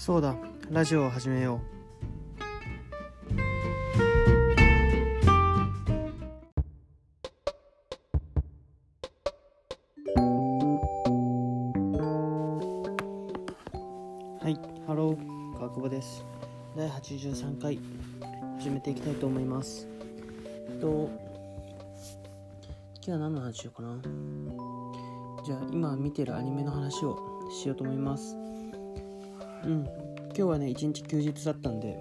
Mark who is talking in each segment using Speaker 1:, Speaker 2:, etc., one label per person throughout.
Speaker 1: そうだラジオを始めよう。はいハロー川久保です。第83回始めていきたいと思います。えっと今日は何の話しようかな。じゃあ今見てるアニメの話をしようと思います。うん。今日はね一日休日だったんで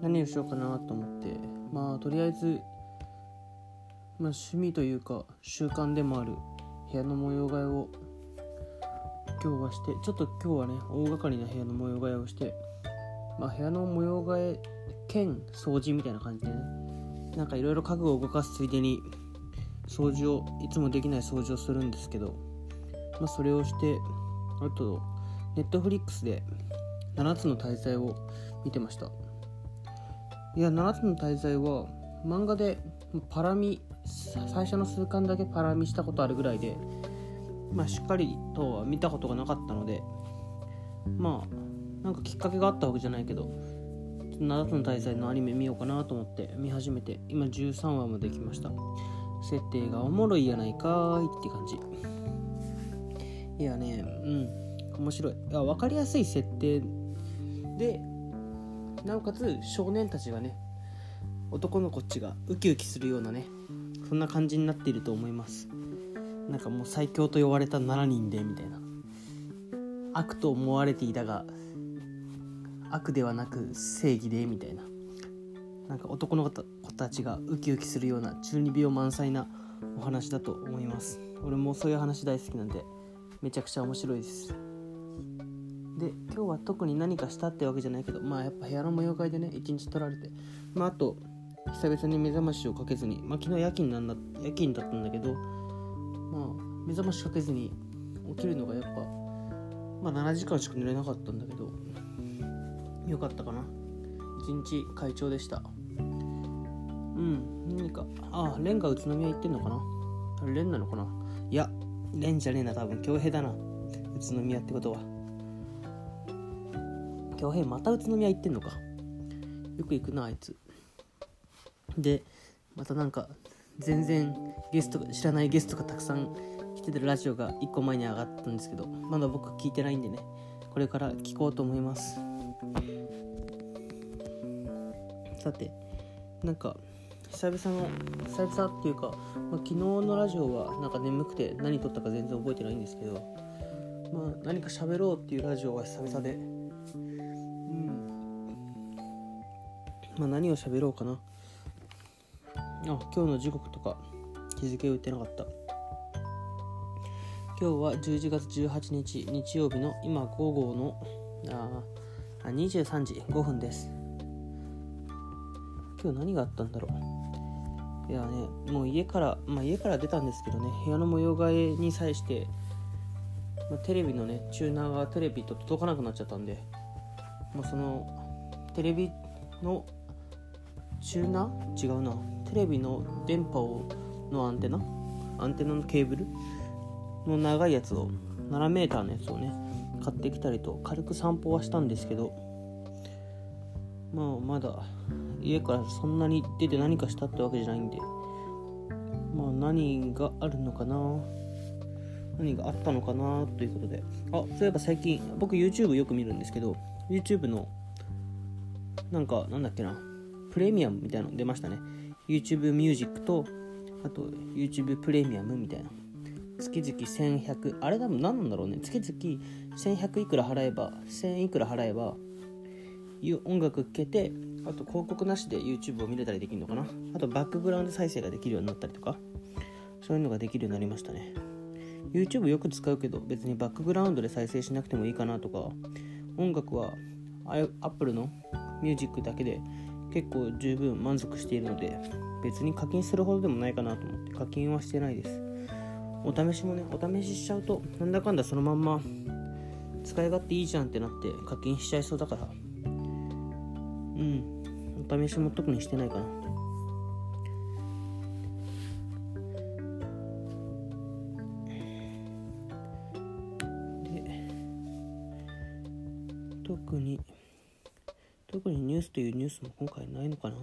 Speaker 1: 何をしようかなと思って。まあとりあえず、まあ、趣味というか習慣でもある部屋の模様替えを今日はしてちょっと今日はね大掛かりな部屋の模様替えをしてまあ部屋の模様替え兼掃除みたいな感じでねなんかいろいろ家具を動かすついでに掃除をいつもできない掃除をするんですけどまあそれをしてあとネットフリックスで7つの大罪を見てました。いや7つの大罪は漫画でパラミ最初の数巻だけパラミしたことあるぐらいでまあしっかりとは見たことがなかったのでまあなんかきっかけがあったわけじゃないけど7つの大罪のアニメ見ようかなと思って見始めて今13話まで来ました。設定がおもろいやないかーいって感じ。いやねうん。面白い。い分かりやすい設定。でなおかつ少年たちがね男の子っちがウキウキするようなねそんな感じになっていると思います。なんかもう最強と呼ばれた7人でみたいな。悪と思われていたが悪ではなく正義でみたいな。なんか男の子たちがウキウキするような中二病満載なお話だと思います。俺もそういう話大好きなんでめちゃくちゃ面白いです。で今日は特に何かしたってわけじゃないけどまあやっぱ部屋の模様替えでね一日取られて。まああと久々に目覚ましをかけずにまあ昨日夜勤なんだ夜勤だったんだけどまあ目覚ましかけずに起きるのがやっぱまあ7時間しか寝れなかったんだけどよかったかな。一日快調でした。うん何か。ああレンが宇都宮行ってんのかな？あれレンなのかな？いやレンじゃねえな多分。京平だな。宇都宮ってことは。京平また宇都宮行ってんのか。よく行くなあいつ。でまたなんか全然ゲスト知らないゲストがたくさん来てるラジオが1個前に上がったんですけどまだ僕聞いてないんでねこれから聞こうと思います。さてなんか久々の久々っていうか、まあ、昨日のラジオはなんか眠くて何撮ったか全然覚えてないんですけどまあ何か喋ろうっていうラジオは久々でまあ何を喋ろうかな。あ今日の時刻とか日付を言ってなかった。今日は11月18日日曜日の今午後のあ23時5分です。今日何があったんだろう。いやねもう家からまあ家から出たんですけどね部屋の模様替えに際して、まあ、テレビのねチューナーがテレビと届かなくなっちゃったんで、まあ、そのテレビのチューナー違うな。テレビの電波をのアンテナ？アンテナのケーブル？の長いやつを 7m のやつをね買ってきたりと軽く散歩はしたんですけどまあまだ家からそんなに出て何かしたってわけじゃないんでまあ何があるのかな？何があったのかな？ということで。あそういえば最近僕 YouTube よく見るんですけど YouTube のなんかなんだっけな？プレミアムみたいなの出ましたね。YouTube ミュージックとあと YouTube プレミアムみたいな。月々1100あれ多分何なんだろうね。月々1100いくら払えば1000いくら払えば音楽聴けてあと広告なしで YouTube を見れたりできるのかな。あとバックグラウンド再生ができるようになったりとかそういうのができるようになりましたね。YouTube よく使うけど別にバックグラウンドで再生しなくてもいいかなとか音楽は Apple のミュージックだけで結構十分満足しているので別に課金するほどでもないかなと思って課金はしてないです。お試しもねお試ししちゃうとなんだかんだそのまんま使い勝手いいじゃんってなって課金しちゃいそうだから。うん。お試しも特にしてないかな。で特に特にニュースというニュースも今回ないのかな？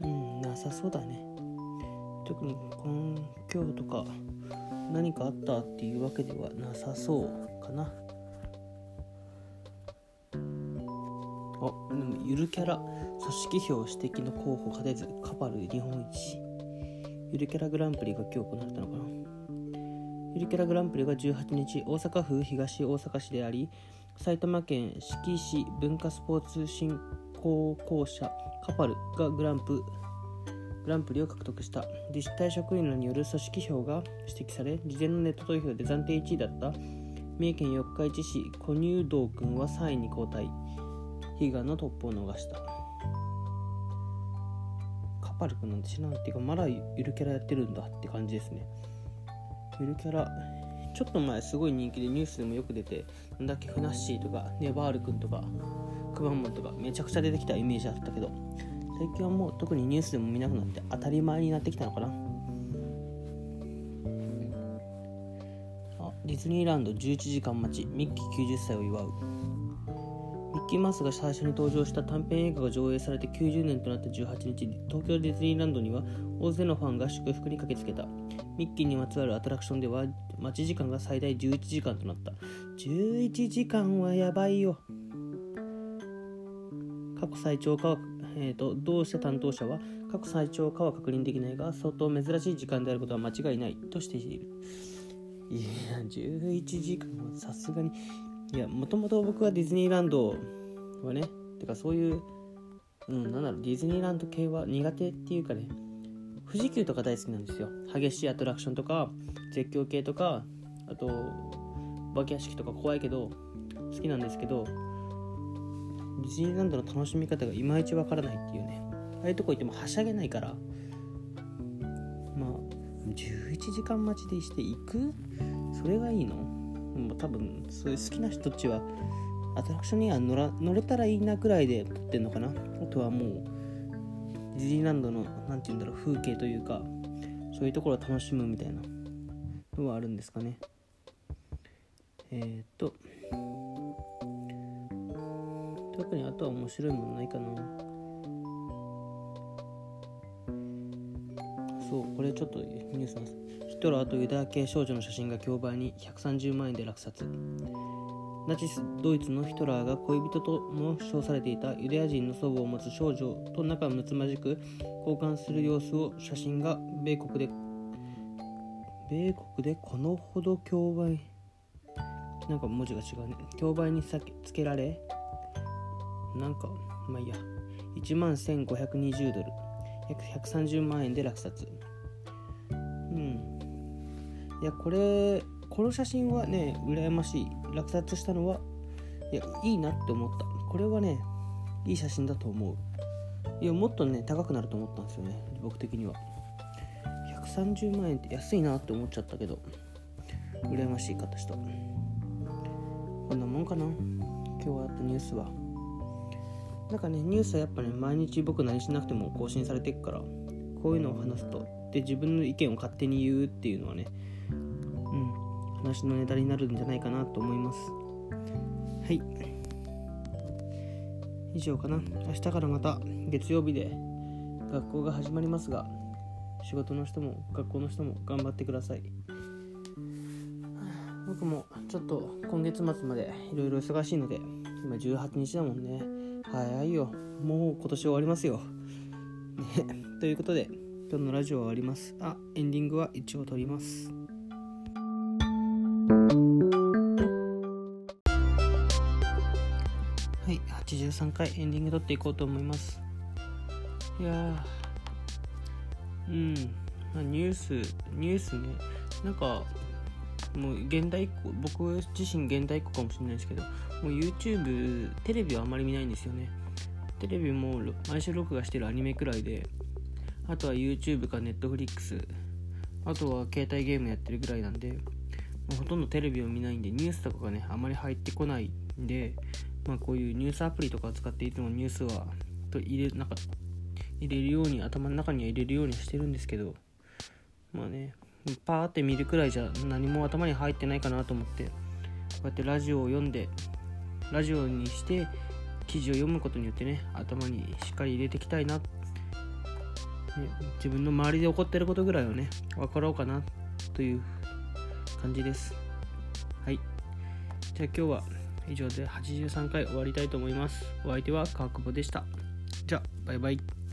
Speaker 1: うんなさそうだね。特に今日とか何かあったっていうわけではなさそうかな。あでもゆるキャラ組織票指摘の候補勝てずカパル日本一。ゆるキャラグランプリが今日行われたのかな？ゆるキャラグランプリが18日大阪府東大阪市であり埼玉県志木市文化スポーツ振興公社カパルがグランプグランプリを獲得した。自治体職員らによる組織票が指摘され事前のネット投票で暫定1位だった。三重県四日市市小乳道君は3位に交代。悲願のトップを逃した。カパル君なんて知らないっていうかまだゆるキャラやってるんだって感じですね。ゆるキャラちょっと前すごい人気でニュースでもよく出てなんだっけふなっしーとかネバール君とかくまモンとかめちゃくちゃ出てきたイメージあったけど最近はもう特にニュースでも見なくなって当たり前になってきたのかな。あディズニーランド11時間待ちミッキー90歳を祝う。ミッキーマウスが最初に登場した短編映画が上映されて90年となった18日東京ディズニーランドには大勢のファンが祝福に駆けつけた。ミッキーにまつわるアトラクションでは待ち時間が最大11時間となった。11時間はやばいよ。過去最長かは、えーと、同社担当者は過去最長かは確認できないが相当珍しい時間であることは間違いないとしている。いや11時間はさすがに。いやもともと僕はディズニーランドはねてかそういううんなんだろうディズニーランド系は苦手っていうかね。富士急とか大好きなんですよ。激しいアトラクションとか絶叫系とかあとお化け屋敷とか怖いけど好きなんですけどディズニーランドの楽しみ方がいまいちわからないっていうね。ああいうとこ行ってもはしゃげないからまあ11時間待ちでして行く？それがいいの？多分そういう好きな人たちはアトラクションには乗ら乗れたらいいなくらいで撮ってんのかな。あとはもうディズニーランドの何て言うんだろう風景というかそういうところを楽しむみたいなのはあるんですかね。えー、っと特にあとは面白いものないかな。そうこれちょっとニュースです。ヒトラーとユダヤ系少女の写真が競売に130万円で落札。ナチスドイツのヒトラーが恋人とも称されていたユダヤ人の祖母を持つ少女と仲睦まじく交換する様子を写真が米国で米国でこのほど競売なんか文字が違うね。競売につけられなんかまあいいや。1万1520ドル。約130万円で落札。うん。いやこれこの写真はね羨ましい。落札したのはいやいいなって思った。これはねいい写真だと思う。いやもっとね高くなると思ったんですよね。僕的には。130万円って安いなって思っちゃったけど羨ましい方した。こんなもんかな。今日はあったニュースは。なんかねニュースはやっぱね毎日僕何しなくても更新されていくからこういうのを話すとで自分の意見を勝手に言うっていうのはね話のネタになるんじゃないかなと思います。はい。以上かな。明日からまた月曜日で学校が始まりますが仕事の人も学校の人も頑張ってください。僕もちょっと今月末までいろいろ忙しいので今18日だもんね。早いよ。もう今年終わりますよ、ね、ということで今日のラジオは終わります。あエンディングは一応撮ります。はい83回エンディング撮っていこうと思います。いやうん。まニュースニュースね。なんかもう現代っ子僕自身現代っ子かもしれないですけどもう YouTube テレビはあまり見ないんですよね。テレビも毎週録画してるアニメくらいであとは YouTube か Netflix あとは携帯ゲームやってるぐらいなんでほとんどテレビを見ないんでニュースとかがねあまり入ってこないんでまあこういうニュースアプリとかを使っていつもニュースはと入れなんか入れるように頭の中には入れるようにしてるんですけどまあねパーって見るくらいじゃ何も頭に入ってないかなと思ってこうやってラジオを読んでラジオにして記事を読むことによってね頭にしっかり入れていきたいな、ね、自分の周りで起こってることぐらいをね分かろうかなという感じです。はい。じゃあ今日は以上で83回終わりたいと思います。お相手は川久保でした。じゃあバイバイ。